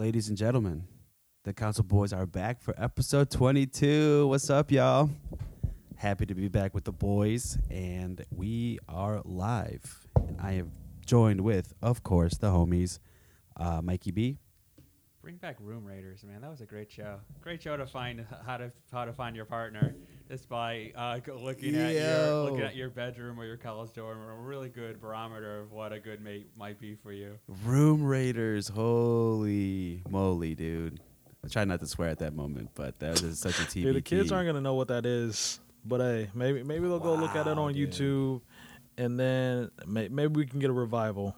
ladies and gentlemen, the Council Boys are back for episode 22. What's up, y'all? Happy to be back with the boys, and we are live. And I am joined with, of course, the homies, uh, Mikey B. Bring back Room Raiders, man. That was a great show. Great show to find how to how to find your partner just by uh, go- looking at your looking at your bedroom or your college dorm. A really good barometer of what a good mate might be for you. Room Raiders. Holy moly, dude. I tried not to swear at that moment, but that was such a TBT. Dude, the kids aren't gonna know what that is, but hey, maybe maybe they'll go look at it on dude. YouTube, and then may, maybe we can get a revival.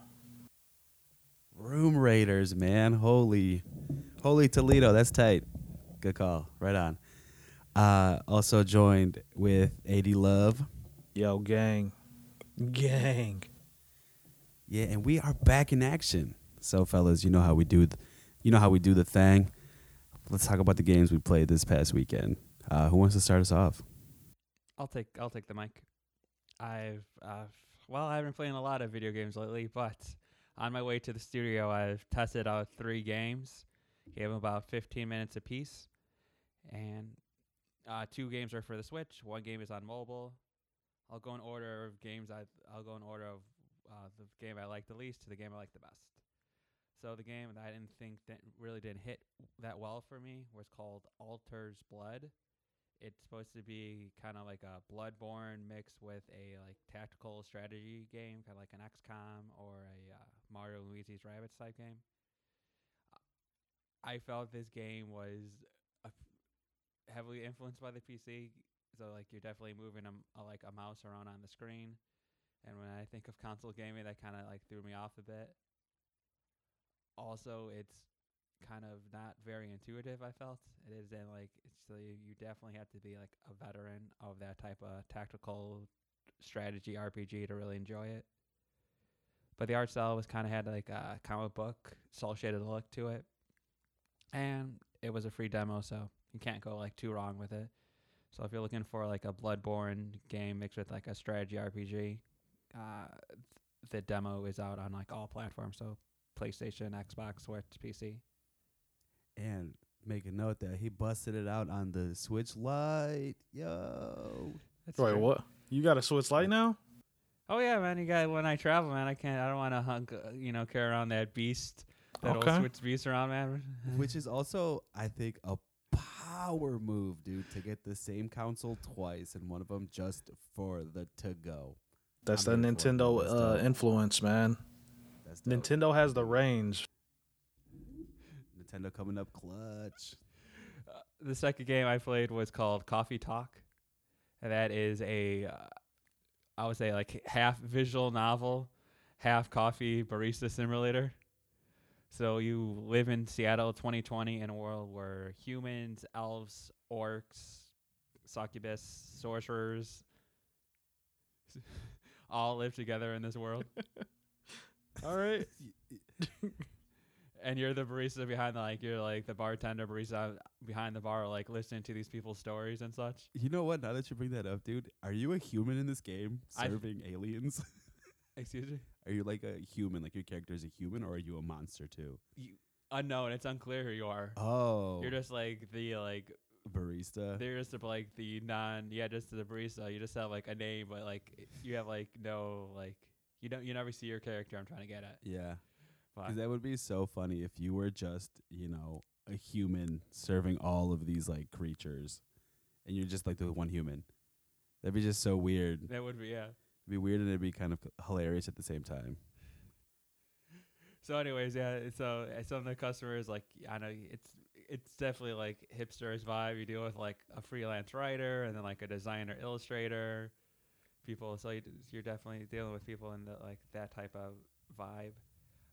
Room Raiders, man. Holy, holy Toledo. That's tight. Good call. Right on. Uh, also joined with AD Love. Yo, gang, gang. Yeah, and we are back in action. So, fellas, you know how we do. Th- you know how we do the thing. Let's talk about the games we played this past weekend. Uh, who wants to start us off? I'll take I'll take the mic. I've uh, well, I've been playing a lot of video games lately, but on my way to the studio, I've tested out three games. Gave them about 15 minutes apiece, and uh, two games are for the Switch. One game is on mobile. I'll go in order of games. I I'll go in order of uh, the game I like the least to the game I like the best. So the game that I didn't think that really didn't hit that well for me was called Alder's Blood it's supposed to be kind of like a Bloodborne mixed with a like tactical strategy game, kind of like an XCOM or a uh, Mario Luigi's Rabbids type game. I felt this game was heavily influenced by the PC, so like you're definitely moving a, a like a mouse around on the screen, and when I think of console gaming, that kind of like threw me off a bit. Also, it's kind of not very intuitive. I felt it is in like so you, you definitely have to be like a veteran of that type of tactical strategy RPG to really enjoy it. But the art style was kind of had like a comic book, cel shaded look to it, and it was a free demo, so you can't go like too wrong with it. So if you're looking for like a Bloodborne game mixed with like a strategy RPG, uh, th- the demo is out on like all platforms, so PlayStation, Xbox, Switch, PC. And make a note that he busted it out on the Switch Lite. Yo. That's Wait, true. what? You got a Switch Lite now? Oh yeah, man. You got when I travel, man. I can't. I don't want to hunk. Uh, you know, carry around that beast. That Okay. old Switch beast around, man. Which is also, I think, a power move, dude, to get the same console twice and one of them just for the to go. That's I'm the here for it, man. Nintendo uh, influence, man. That's. Nintendo has the range. Nintendo coming up clutch. Uh, the second game I played was called Coffee Talk, and that is a, uh, I would say like half visual novel, half coffee barista simulator. So you live in Seattle 2020 in a world where humans, elves, orcs, succubus, sorcerers, all live together in this world. All right. and you're the barista behind the like you're like the bartender barista behind the bar like listening to these people's stories and such You know what? Now that you bring that up, dude, are you a human in this game serving aliens? excuse me are you like a human? Like your character is a human, or are you a monster too? you, uh, unknown it's unclear who you are Oh, you're just like the like barista. they're just like the non yeah just the barista you just have like a name but like you have like no like you don't you never see your character i'm trying to get at Yeah, because that would be so funny if you were just, you know, a human serving all of these like creatures, and you're just like the one human. That'd be just so weird. that would be yeah It'd be weird and it'd be kind of hilarious at the same time. So, anyways, yeah. So, uh, some of the customers, like, I know it's it's definitely like hipsters vibe. You deal with like a freelance writer and then like a designer, illustrator, people. So you, you're definitely dealing with people in the like that type of vibe.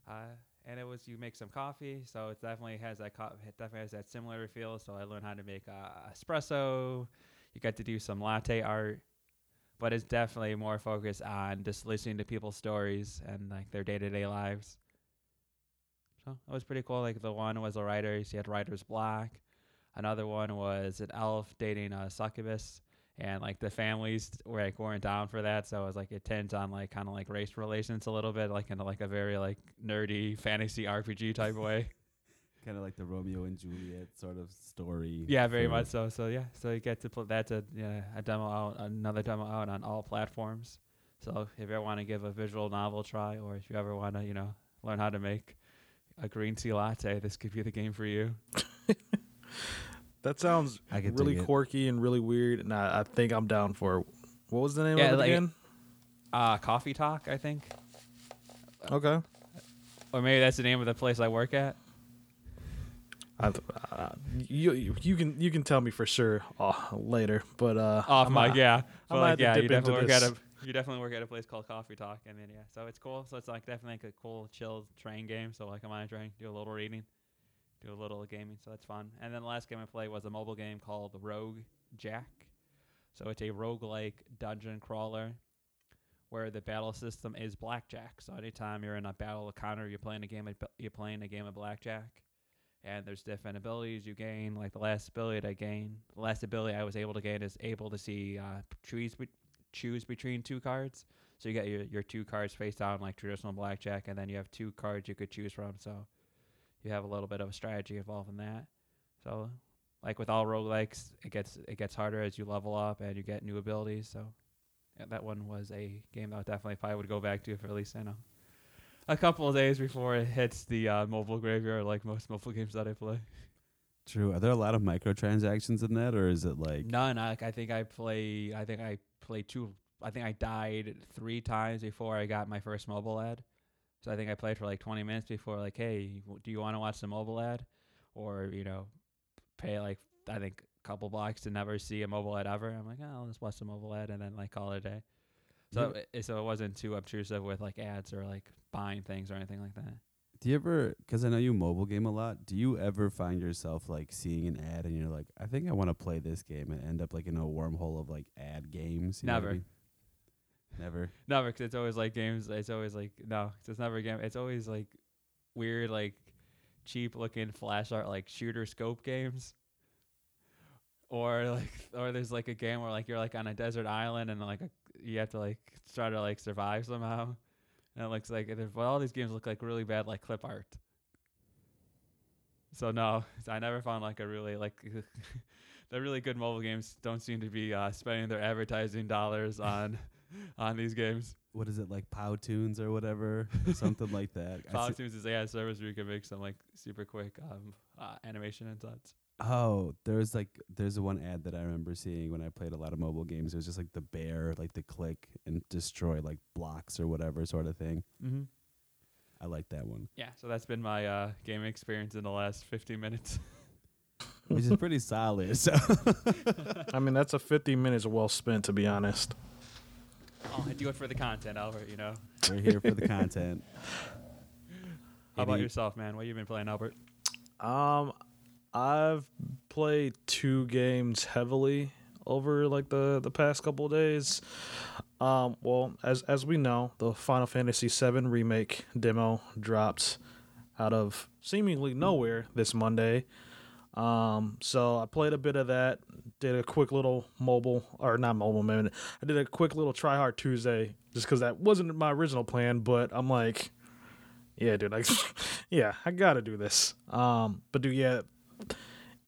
Uh, and it was you make some coffee, so it definitely has that co- it definitely has that similar feel. So I learned how to make uh, espresso. You got to do some latte art, but it's definitely more focused on just listening to people's stories and like their day to day lives. So it was pretty cool. Like the one was a writer, she had writer's block. Another one was an elf dating a succubus, and like the families were like weren't down for that. So it was like it tends on like kind of like race relations a little bit, like in like a very like nerdy fantasy RPG type way. Kind of like the Romeo and Juliet sort of story. Yeah, very much so. So yeah, so you get to put that's a yeah a demo out, another demo out on all platforms. So if you ever want to give a visual novel try, or if you ever want to you know learn how to make a green tea latte, this could be the game for you. That sounds I really quirky it. and really weird, and I, I think I'm down for it. What was the name Yeah, of it like- again? Uh, Coffee Talk, I think, Okay. or maybe that's the name of the place I work at. I, uh, you, you can you can tell me for sure uh, later, but uh, Off I'm mic, yeah. I But might like, yeah, you definitely work at a you definitely work at a place called Coffee Talk, and then yeah, so it's cool. So it's like definitely like a cool, chill train game. So like I'm on a train, do a little reading, do a little gaming, so that's fun. And then the last game I played was a mobile game called Rogue Jack. So it's a roguelike dungeon crawler where the battle system is blackjack. So anytime you're in a battle of counter, you're playing a game of you're playing a game of blackjack. And there's different abilities you gain. Like the last ability I gained, the last ability I was able to gain is able to see uh, choose be- choose between two cards. So you get your your two cards face down like traditional blackjack, and then you have two cards you could choose from. So you have a little bit of a strategy involved in that. So like with all roguelikes, it gets it gets harder as you level up and you get new abilities. So yeah, that one was a game that I definitely probably would go back to for at least I know a couple of days before it hits the uh, mobile graveyard, like most mobile games that I play. True. Are there a lot of microtransactions in that, or is it like None. I, like, I think I play. I think I play two. I think I died three times before I got my first mobile ad. So I think I played for like 20 minutes before, like, hey, w- do you want to watch the mobile ad, or you know, pay like I think a couple bucks to never see a mobile ad ever. I'm like, oh, I'll just watch the mobile ad and then like call it a day. So it, so it wasn't too obtrusive with like ads or like buying things or anything like that. Do you ever? Because I know you mobile game a lot. Do you ever find yourself like seeing an ad and you're like, I think I want to play this game, and end up like in a wormhole of like ad games? You know I Never. mean? Never. No, because it's always like games. It's always like no, 'cause it's never a game. It's always like weird, like cheap looking flash art, like shooter scope games. Or like, or there's like a game where like you're like on a desert island and like a, you have to like try to like survive somehow. And it looks like well, all these games look like really bad like clip art. So no, I never found like a really like the really good mobile games don't seem to be uh, spending their advertising dollars on on these games. What is it like? PowToons or whatever, something like that. Polytunes is AI service where you can make some like super quick um, uh, animation and such. Oh, there's like there's one ad that I remember seeing when I played a lot of mobile games. It was just like the bear, like the click and destroy like blocks or whatever sort of thing. Mm-hmm. I like that one, Yeah, so that's been my uh, gaming experience in the last 15 minutes. which is pretty solid. So I mean, that's a 50 minutes well spent, to be honest. oh, I do it for the content, Albert. You know. we're here for the content. How about yourself, man? What you been playing, Albert? Um, I've played two games heavily over like the the past couple days. Um, well, as as we know, the Final Fantasy VII remake demo dropped out of seemingly nowhere this Monday. Um, so I played a bit of that. Did a quick little mobile or not mobile minute. I did a quick little try hard Tuesday just because that wasn't my original plan. But I'm like, yeah, dude, like, yeah, I gotta do this. Um, but dude, yeah,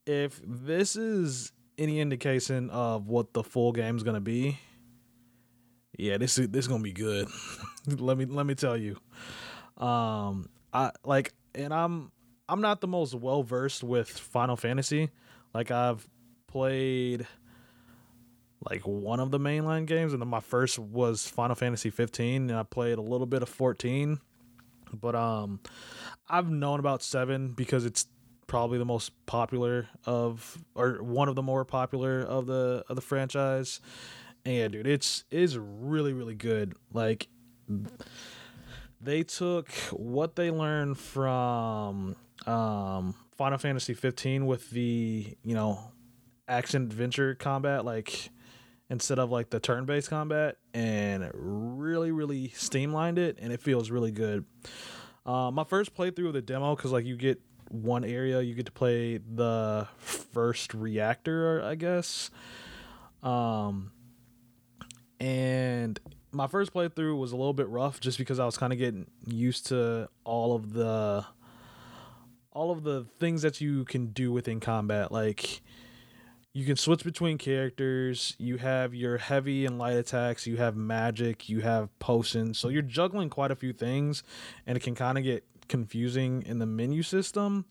if this is any indication of what the full game's gonna be, yeah, this is this is gonna be good. let me let me tell you. Um, I like, and I'm I'm not the most well versed with Final Fantasy. Like I've played like one of the mainline games, and then my first was Final Fantasy 15, and I played a little bit of 14. But um, I've known about seven because it's probably the most popular of, or one of the more popular of the of the franchise. And yeah, dude, it's is really really good. Like they took what they learned from um Final Fantasy 15 with the you know action adventure combat like instead of like the turn-based combat and really really streamlined it and it feels really good uh, my first playthrough of the demo because like you get one area you get to play the first reactor i guess um and my first playthrough was a little bit rough just because i was kind of getting used to all of the all of the things that you can do within combat. Like you can switch between characters. You have your heavy and light attacks. You have magic. You have potions. So you're juggling quite a few things, and it can kind of get confusing in the menu system.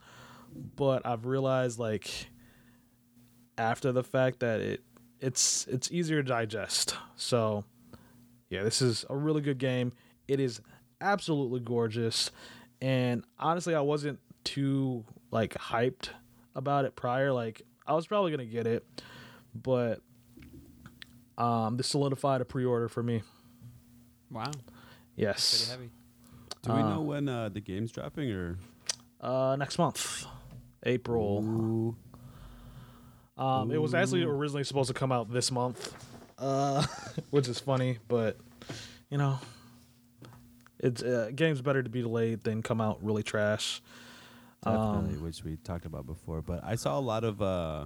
But I've realized like after the fact that it it's it's easier to digest. So yeah, this is a really good game. It is absolutely gorgeous. And honestly, I wasn't too like hyped about it prior. Like I was probably gonna get it, but um, this solidified a pre-order for me. Wow. Pretty Yes, heavy. Do we Uh, know when uh, the game's dropping or? uh, next month, April. Ooh. Um, it was actually originally supposed to come out this month, uh, which is funny, but you know, it's uh, game's better to be delayed than come out really trash. Definitely, Um, which we talked about before. But I saw a lot of uh,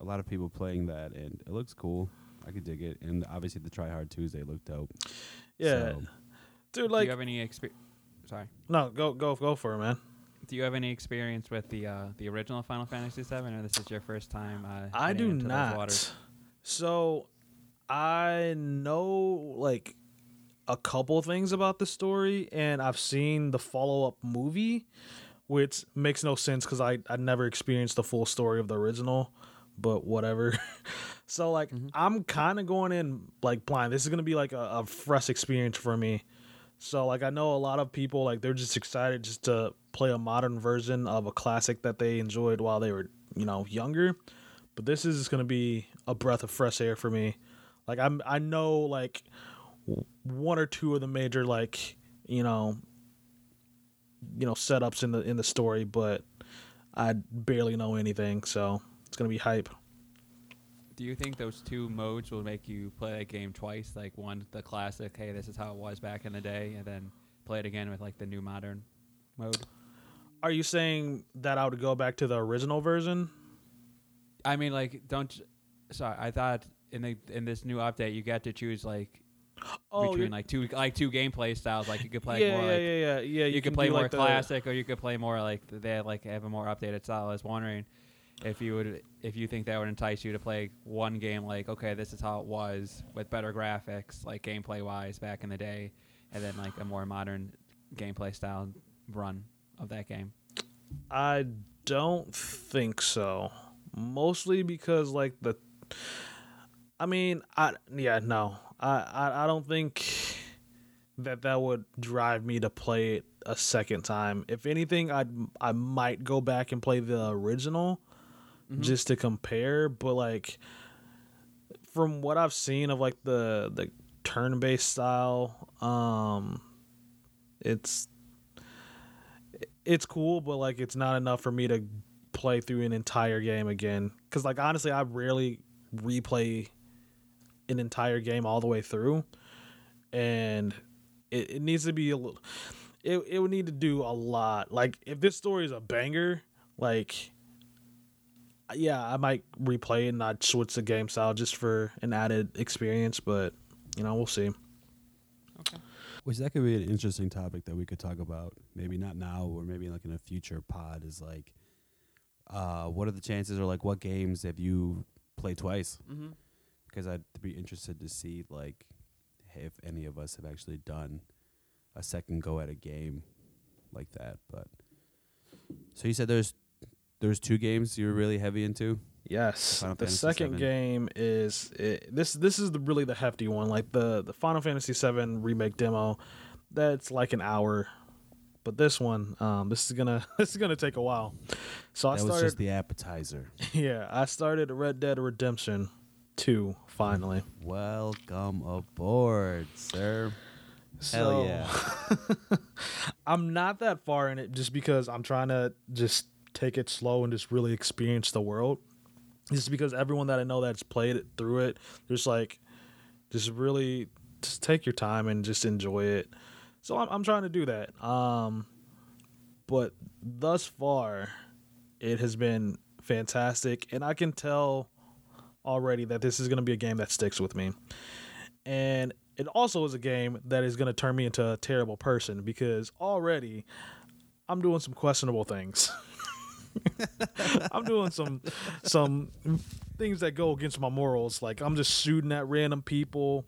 a lot of people playing that, and it looks cool. I could dig it, and obviously the Try Hard Tuesday looked dope. Yeah, So, dude, Do you have any experience? Sorry. no, go go go for it, man. Do you have any experience with the uh, the original Final Fantasy VII, or this is your first time? Uh, I do into those not. waters? So I know like a couple things about the story, and I've seen the follow up movie, which makes no sense because I I never experienced the full story of the original, but whatever. so like I'm kind of going in like blind. This is gonna be like a, a fresh experience for me. So like I know a lot of people like they're just excited just to play a modern version of a classic that they enjoyed while they were you know younger but this is going to be a breath of fresh air for me. Like I'm, I know like one or two of the major like you know, you know setups in the in the story, but I barely know anything, so it's gonna be hype. Do you think those two modes will make you play a game twice? Like one, the classic, hey, this is how it was back in the day, and then play it again with like the new modern mode. Are you saying that I would go back to the original version? I mean, like, don't. Sorry, I thought in the in this new update you get to choose like Oh, between like two like two gameplay styles. Like you could play yeah, more yeah, like yeah, yeah, yeah. you, could can play more like, the- classic, or you could play more like they like have a more updated style. I was wondering if you would if you think that would entice you to play one game like okay, this is how it was with better graphics, like gameplay wise back in the day, and then like a more modern gameplay style run of that game. I don't think so. Mostly because like the I mean, I yeah, no. I I, I don't think that that would drive me to play it a second time. If anything, I I might go back and play the original just to compare, but like from what I've seen of like the the turn-based style, um it's it's cool, but like it's not enough for me to play through an entire game again. Cause like honestly, I rarely replay an entire game all the way through, and it, it needs to be a little. It it would need to do a lot. Like if this story is a banger, like yeah, I might replay it and not switch the game style just for an added experience. But you know, we'll see. Okay. which that could be an interesting topic that we could talk about. Maybe not now, or maybe like in a future pod. Is like, uh, what are the chances, or like what games have you played twice? Mm-hmm. Because I'd be interested to see like if any of us have actually done a second go at a game like that. But so you said there's there's two games you're really heavy into. Yes, Final the Fantasy second VII. game is it, this. This is the really the hefty one, like the the Final Fantasy VII remake demo. That's like an hour, but this one, um, this is gonna this is gonna take a while. So I that was just the appetizer. yeah, I started Red Dead Redemption two finally. Welcome aboard, sir. So, Hell yeah. I'm not that far in it just because I'm trying to just take it slow and just really experience the world. Just because everyone that I know that's played it through it, just like, just really, just take your time and just enjoy it. So I'm, I'm trying to do that. Um, but thus far, it has been fantastic, and I can tell already that this is going to be a game that sticks with me. And it also is a game that is going to turn me into a terrible person because already I'm doing some questionable things. I'm doing some some things that go against my morals. Like I'm just shooting at random people,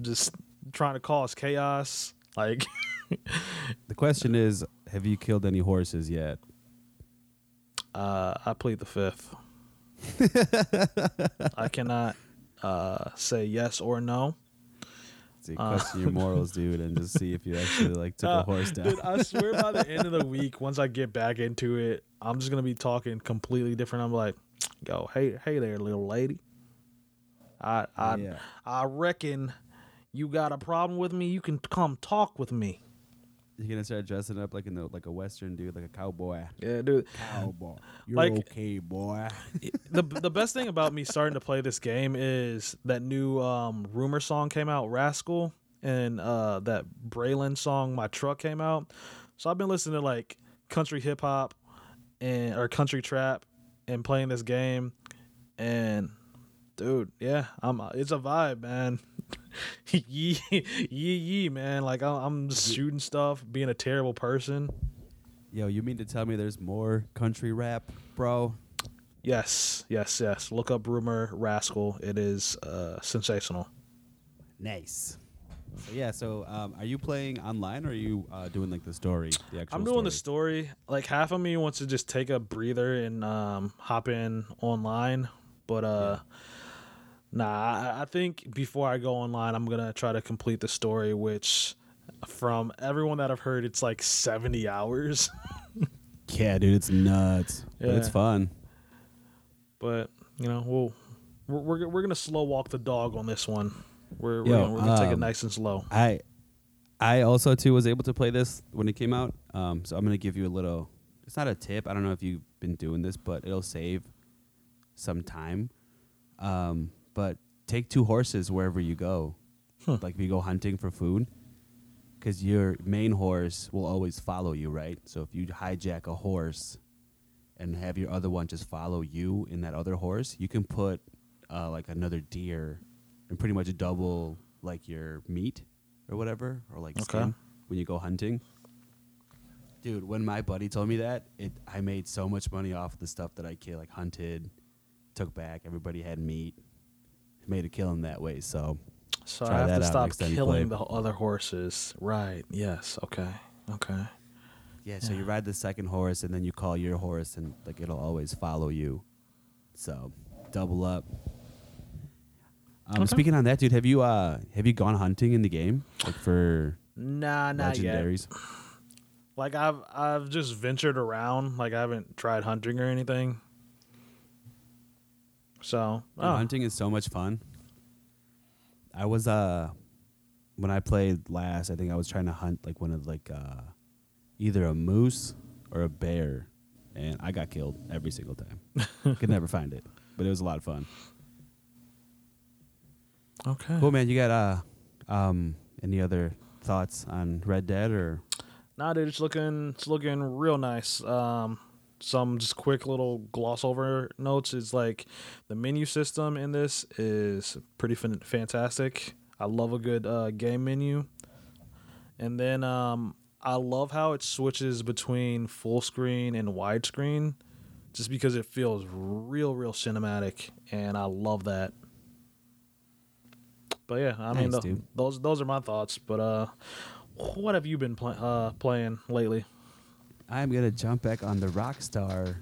just trying to cause chaos. Like The question is, have you killed any horses yet? uh, I plead the fifth. I cannot uh, say yes or no. Uh. question your morals, dude, and just see if you actually like took a Uh, horse down. Dude, I swear by the end of the week, once I get back into it, I'm just gonna be talking completely different. I'm like, yo, hey, hey there, little lady. I I yeah. I reckon you got a problem with me. You can come talk with me. You're gonna start dressing up like in the like a western dude, like a cowboy. Yeah, dude. Cowboy, you're Like- okay, boy. the the best thing about me starting to play this game is that new um, rumor song came out, Rascal, and uh, that Breland song, My Truck, came out. So I've been listening to like country hip hop and or country trap and playing this game, and dude, yeah, I'm it's a vibe, man. yee yee yee, man. Like I'm, shooting stuff, being a terrible person. Yo, you mean to tell me there's more country rap, bro? Yes, yes, yes. Look up rumor Rascal. It is uh, sensational. Nice. So yeah, so um, are you playing online or are you uh, doing like the story? The actual I'm doing the story? story. Like half of me wants to just take a breather and um, hop in online, but uh, nah. I, I think before I go online, I'm gonna try to complete the story, which from everyone that I've heard, it's like 70 hours. Yeah, dude, it's nuts. But it's fun. but you know, we'll we're we're, we're gonna slow walk the dog on this one. We're we're, gonna, we're gonna take it um, nice and slow. I I also too was able to play this when it came out. Um, so I'm gonna give you a little. It's not a tip. I don't know if you've been doing this, but it'll save some time. Um, but take two horses wherever you go. Huh. Like if you go hunting for food, because your main horse will always follow you, right? So if you hijack a horse and have your other one just follow you in that other horse, you can put uh, like another deer and pretty much double like your meat or whatever or like Okay. skin when you go hunting. Dude, when my buddy told me that, it I made so much money off the stuff that I killed, like hunted, took back. Everybody had meat, made a killing that way. So So I have to stop next time you killing the other horses. Right. Yes. Okay. Okay. yeah, so you ride the second horse and then you call your horse and like it'll always follow you. So double up. Um, Okay. Speaking on that, dude, have you uh have you gone hunting in the game like for Nah, not yet. Like I've I've just ventured around. Like I haven't tried hunting or anything. So oh, hunting is so much fun. I was uh when I played last, I think I was trying to hunt like one of like uh either a moose or a bear, and I got killed every single time. Could never find it, but it was a lot of fun. okay. Cool, man. You got uh um any other thoughts on Red Dead or Nah, dude, it's looking it's looking real nice. Um, some just quick little gloss over notes is like the menu system in this is pretty fan- fantastic. I love a good uh, game menu, and then um, I love how it switches between full screen and widescreen, just because it feels real, real cinematic, and I love that. But yeah, I mean, tho- dude. those those are my thoughts. But uh, what have you been pl- uh, playing lately? I'm gonna jump back on the Rockstar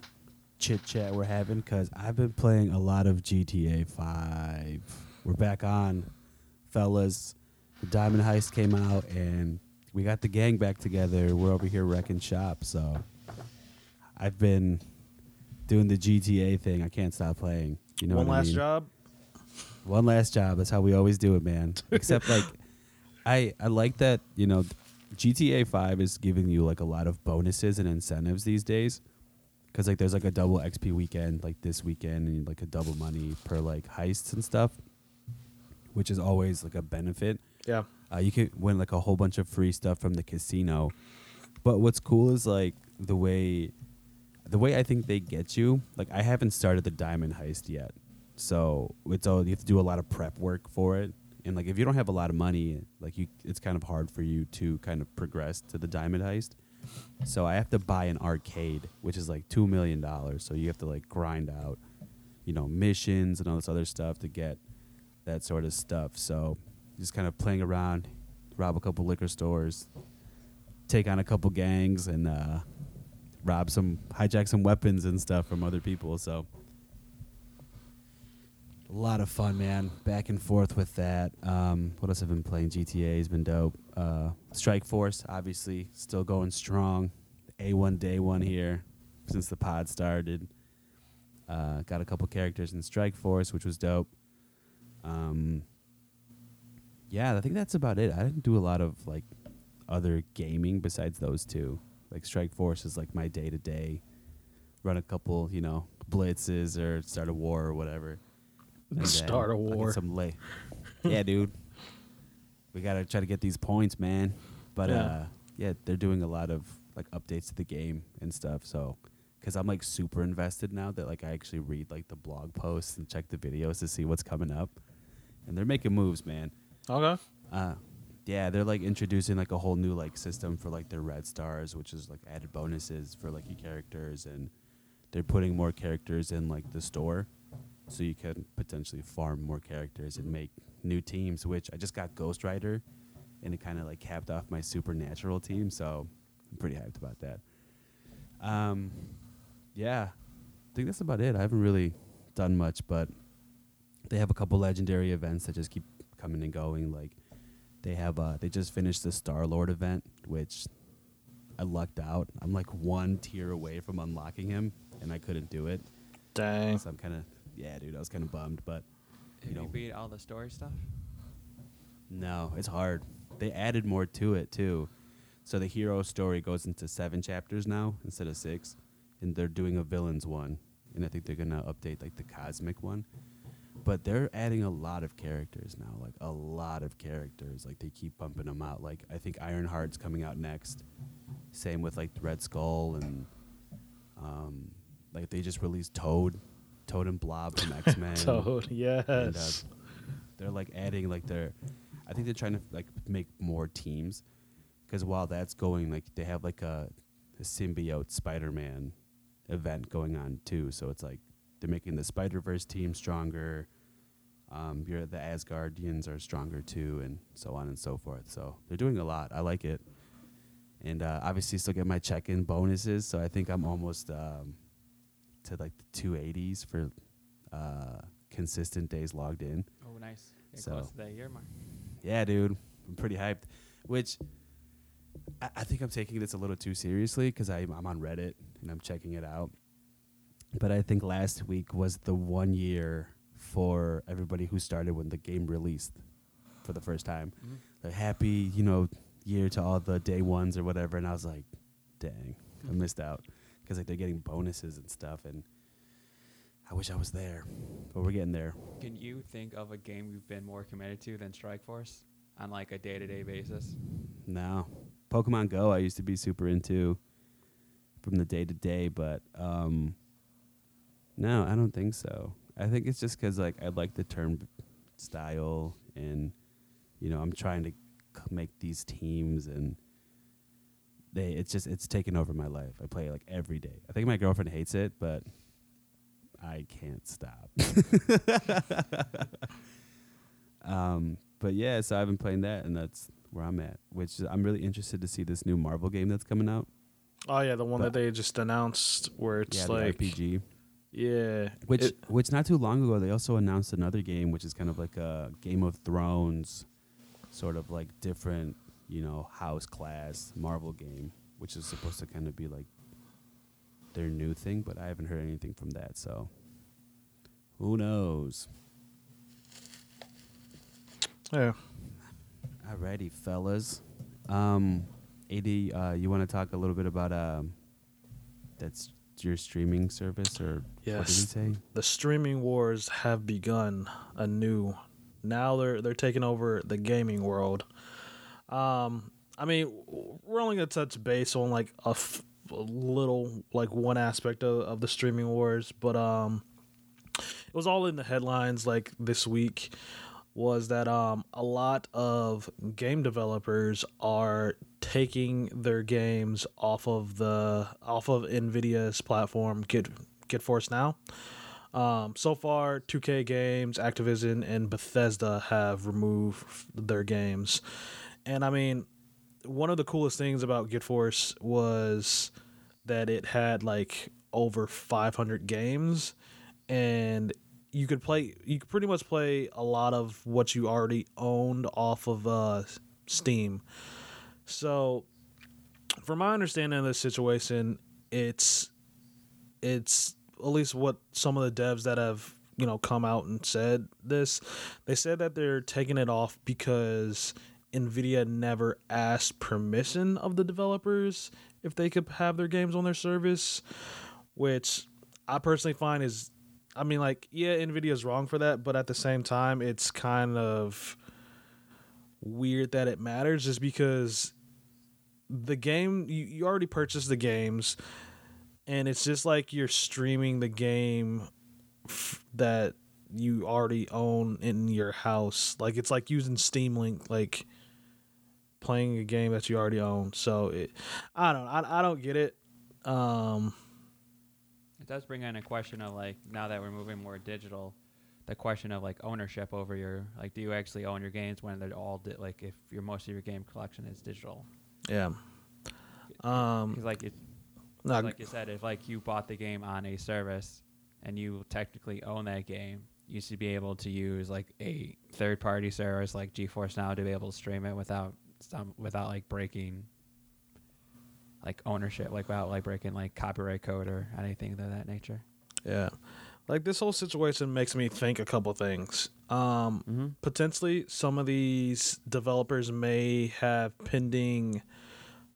chit chat we're having because I've been playing a lot of GTA 5. We're back on, fellas. The Diamond Heist came out and we got the gang back together. We're over here wrecking shop. So I've been doing the GTA thing. I can't stop playing. You know One what I last mean? job. One last job. That's how we always do it, man. Except like, I I like that you know, GTA Five is giving you like a lot of bonuses and incentives these days. Cause like there's like a double XP weekend like this weekend and like a double money per like heists and stuff, which is always like a benefit. Yeah. Uh, you can win like a whole bunch of free stuff from the casino. But what's cool is like the way the way I think they get you, like I haven't started the diamond heist yet. So it's all you have to do a lot of prep work for it. And like if you don't have a lot of money, like you it's kind of hard for you to kind of progress to the diamond heist. So I have to buy an arcade, which is like two million dollars. So you have to like grind out, you know, missions and all this other stuff to get that sort of stuff. So just kind of playing around, rob a couple liquor stores, take on a couple gangs, and uh, rob some, hijack some weapons and stuff from other people. So a lot of fun, man. Back and forth with that. Um, what else have I been playing? GTA has been dope. Uh, Strike Force, obviously, still going strong. A1 day one here since the pod started. Uh, got a couple characters in Strike Force, which was dope. Um, yeah, I think that's about it. I didn't do a lot of like other gaming besides those two. Like Strike Force is like my day to day. Run a couple, you know, blitzes or start a war or whatever. And Start a I'll get war. Some lay. yeah, dude. We gotta try to get these points, man. But Yeah. uh, yeah, they're doing a lot of like updates to the game and stuff. So, because I'm like super invested now that like I actually read like the blog posts and check the videos to see what's coming up, and they're making moves, man. Okay. Uh, yeah, they're like introducing like a whole new like system for like their red stars, which is like added bonuses for like your characters, and they're putting more characters in like the store, so you can potentially farm more characters and make new teams. Which I just got Ghost Rider, and it kind of like capped off my Supernatural team, so I'm pretty hyped about that. Um, yeah, I think that's about it. I haven't really done much, but they have a couple legendary events that just keep coming and going. Like they have, uh, they just finished the Star Lord event, which I lucked out. I'm like one tier away from unlocking him, and I couldn't do it. Dang. So I'm kind of, yeah, dude, I was kind of bummed, but You you, know. beat all the story stuff? no, it's hard. They added more to it too. So the hero story goes into seven chapters now instead of six, and they're doing a villains one, and I think they're gonna update like the cosmic one. But they're adding a lot of characters now, like a lot of characters. Like they keep bumping them out. Like I think Ironheart's coming out next. Same with like Red Skull and um, like they just released Toad, Toad and Blob from X Men. Toad. Yes. And, uh, they're like adding like their, I think they're trying to like make more teams, because while that's going, like they have like a, a symbiote Spider-Man event going on too. So it's like they're making the Spider Verse team stronger. Um, you're the Asgardians are stronger too, and so on and so forth. So they're doing a lot. I like it, and uh, obviously still get my check-in bonuses. So I think I'm almost um, to like the 280s for uh, consistent days logged in. Oh, nice. So- close to that year mark. Yeah, dude, I'm pretty hyped. Which I, I think I'm taking this a little too seriously because I'm on Reddit and I'm checking it out. But I think last week was the one year for everybody who started when the game released for the first time. Mhm. The happy, you know, year to all the day ones or whatever. And I was like, dang, I missed out because like they're getting bonuses and stuff. And I wish I was there, but we're getting there. Can you think of a game you've been more committed to than Strike Force on like a day-to-day basis? No. Pokemon Go I used to be super into from the day to day, but um no, I don't think so. I think it's just cuz like I like the turn style and you know, I'm trying to c- make these teams and they it's just it's taken over my life. I play it like every day. I think my girlfriend hates it, but I can't stop. um, but yeah, so I've been playing that, and that's where I'm at. Which is, I'm really interested to see this new Marvel game that's coming out. Oh yeah, the one But- that they just announced where it's yeah, like the RPG. yeah, Which it- which not too long ago they also announced another game, which is kind of like a Game of Thrones, sort of like different, you know, house class Marvel game, which is supposed to kind of be like their new thing. But I haven't heard anything from that, so who knows? yeah. Alrighty, fellas. Um, Ad, uh, you want to talk a little bit about um, that's your streaming service, or what did he Yes. say? The streaming wars have begun anew. Now they're they're taking over the gaming world. Um, I mean, we're only gonna touch base on like a, f- a little, like one aspect of, of the streaming wars, but um, it was all in the headlines like this week. was that um a lot of game developers are taking their games off of the off of Nvidia's platform Get GeForce Now. Um, so far, 2K Games, Activision, and Bethesda have removed their games, and I mean, one of the coolest things about GeForce was that it had like over 500 games, and you could play you could pretty much play a lot of what you already owned off of uh, Steam. So, from my understanding of this situation, it's it's at least what some of the devs that have you know come out and said this. They said that they're taking it off because Nvidia never asked permission of the developers if they could have their games on their service, which I personally find is I mean, like, yeah, Nvidia's wrong for that, but at the same time, it's kind of weird that it matters just because the game you, you already purchased the games and it's just like you're streaming the game f- that you already own in your house. Like it's like using steam link like playing a game that you already own. So it i don't i, I don't get it. Um It does bring in a question of like now that we're moving more digital, the question of like ownership over your like do you actually own your games when they're all di- like if your most of your game collection is digital? yeah. Um Because like it, no, like you said, if like you bought the game on a service and you technically own that game, you should be able to use like a third party service like GeForce Now to be able to stream it without some without like breaking like ownership, like without like breaking like copyright code or anything of that nature. Yeah. Like this whole situation makes me think a couple things. Um Mm-hmm. potentially some of these developers may have pending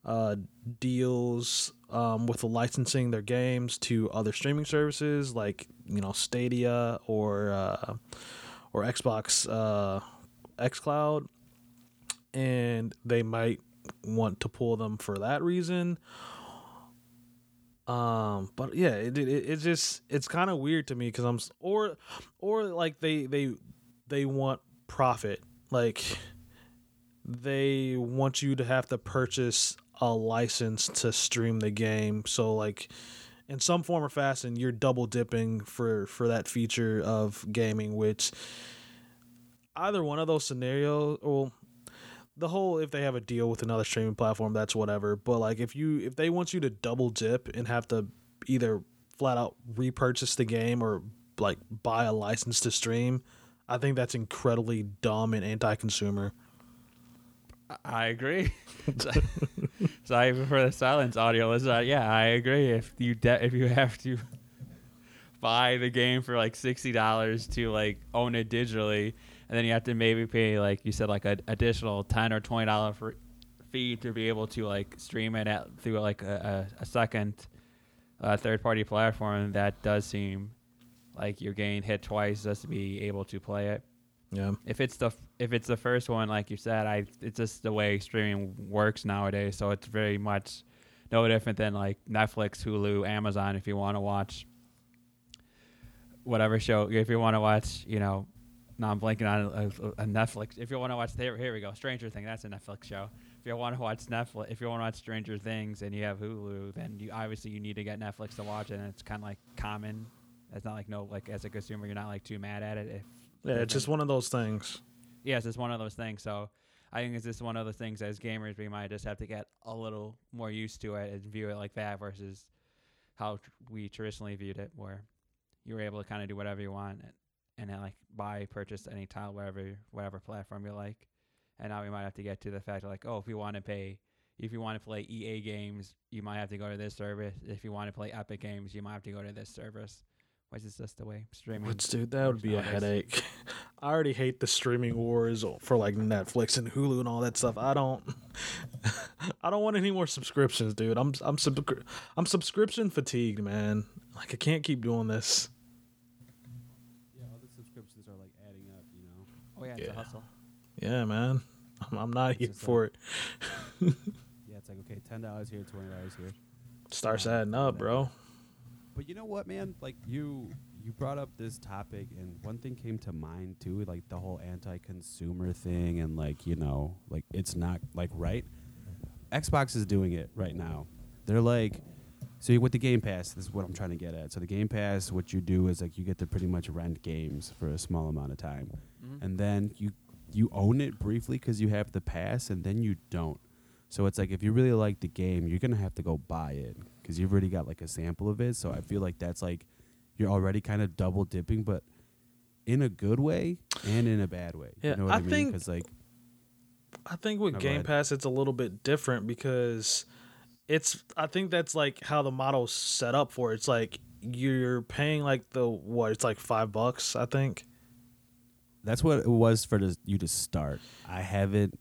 uh deals um with the licensing their games to other streaming services like, you know, Stadia or uh or Xbox uh xCloud and they might want to pull them for that reason. Um but yeah it it, it just it's kind of weird to me because i'm or or like they they they want profit. Like they want you to have to purchase a license to stream the game. So like in some form or fashion you're double dipping for for that feature of gaming which either one of those scenarios well the whole if they have a deal with another streaming platform that's whatever but like if you if they want you to double dip and have to either flat out repurchase the game or like buy a license to stream i think that's incredibly dumb and anti-consumer I agree. Sorry for the silence audio. Is that yeah? I agree. If you de- if you have to buy the game for like sixty dollars to like own it digitally, and then you have to maybe pay like you said like an additional ten or twenty dollar for fee to be able to like stream it at through like a, a, a second uh, third party platform. That does seem like you're getting hit twice just to be able to play it yeah if it's the if it's the first one, like you said, I it's just the way streaming works nowadays. So it's very much no different than like Netflix, Hulu, Amazon. If you want to watch whatever show, if you want to watch, you know, no, I'm blanking on uh, a, a uh, Netflix. If you want to watch, here, here we go, Stranger Things. That's a Netflix show. If you want to watch Netflix, if you want to watch Stranger Things and you have Hulu, then you obviously you need to get Netflix to watch it. And it's kind of like common. It's not like no like as a consumer, you're not like too mad at it. If yeah it's just one of those things yes, it's one of those things. So I think it's just one of those things as gamers we might just have to get a little more used to it and view it like that versus how tr- we traditionally viewed it, where you were able to kind of do whatever you want and, and then like buy, purchase any tile, whatever whatever platform you like. And now we might have to get to the fact of like, oh, if you want to pay. If you want to play EA games, you might have to go to this service. If you want to play Epic games, you might have to go to this service. Which is this just the way streaming. Which, dude, that would be a headache. I already hate the streaming wars for like Netflix and Hulu and all that stuff. I don't, I don't want any more subscriptions, dude. I'm I'm subscri- I'm subscription fatigued, man. Like I can't keep doing this. Yeah, all the subscriptions are like adding up, you know. Oh yeah, it's Yeah. a hustle. Yeah, man. I'm, I'm not It's here just uh, for it. Yeah, it's like okay, ten dollars here, twenty dollars here. Starts adding up, bro. But you know what, man? Like you, you brought up this topic, and one thing came to mind too, like the whole anti-consumer thing, and like you know, like it's not like right. Xbox is doing it right now. They're like, so you- with the Game Pass, this is what I'm trying to get at. So the Game Pass, what you do is like you get to pretty much rent games for a small amount of time, mm-hmm. and then you you own it briefly because you have the pass, and then you don't. So it's like if you really like the game, you're gonna have to go buy it because you've already got like a sample of it. So I feel like that's like you're already kind of double dipping, but in a good way and in a bad way. Yeah, you know what I I, mean? think- Because like I think with No, Game. Pass it's a little bit different because it's I think that's like how the model's set up for it. It's like you're paying like the what it's like five bucks I think. that's what it was for the, you to start. I haven't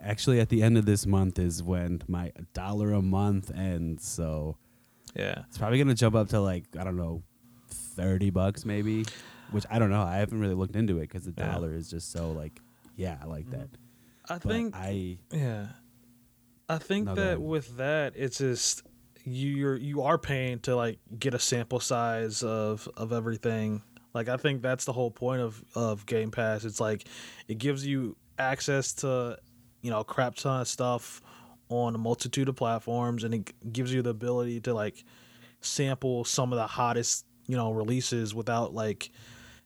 actually at the end of this month is when my dollar a month ends. So Yeah. it's probably gonna jump up to like I don't know, thirty bucks maybe. Which I don't know. I haven't really looked into it because the Yeah. dollar is just so like, yeah, I like that. I But think I yeah. I think No, that with that it's just you're you are paying to like get a sample size of of everything. Like I think that's the whole point of of Game Pass. It's like it gives you access to you know a crap ton of stuff on a multitude of platforms, and it gives you the ability to like sample some of the hottest you know releases without like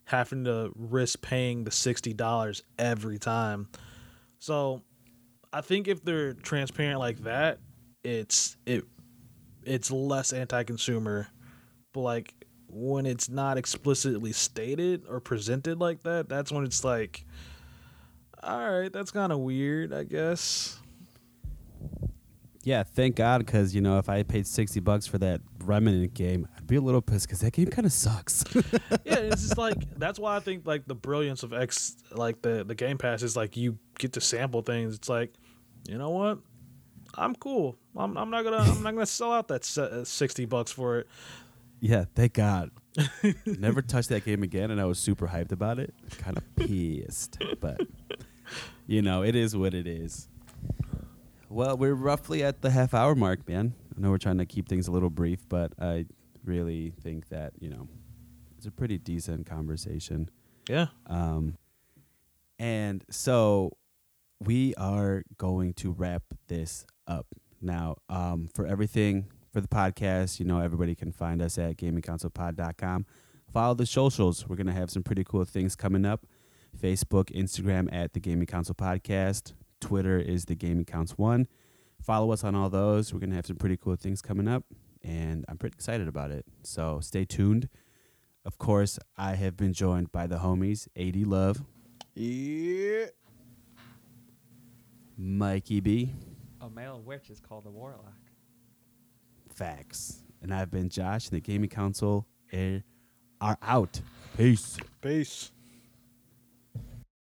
having to risk paying the sixty dollars every time. So I think if they're transparent like that, it's it it's less anti-consumer. But like when it's not explicitly stated or presented like that, that's when it's like all right, that's kind of weird, I guess. Yeah, thank God, because you know if I paid sixty bucks for that Remnant game, I'd be a little pissed because that game kind of sucks. yeah, it's just like that's why I think like the brilliance of X, like the the Game Pass is like you get to sample things. It's like, you know what, I'm cool. I'm, I'm not gonna I'm not gonna sell out that uh, sixty bucks for it. yeah, thank God. Never touched that game again, and I was super hyped about it. Kind of pissed, but you know it is what it is. Well, we're roughly at the half hour mark, man. I know we're trying to keep things a little brief, but I really think that you know it's a pretty decent conversation. Yeah. Um, and so we are going to wrap this up now. Um, for everything for the podcast, you know, everybody can find us at gamingcouncilpod.com. Follow the socials. We're going to have some pretty cool things coming up. Facebook, Instagram at the Gaming Council Podcast. Twitter is the Gaming Counts One. Follow us on all those. We're going to have some pretty cool things coming up, and I'm pretty excited about it. So stay tuned. Of course, I have been joined by the homies, 80 Love, Yeah. Mikey B, A male witch is called a warlock. Facts, and I've been Josh. And the Gaming Council are out. Peace. Peace.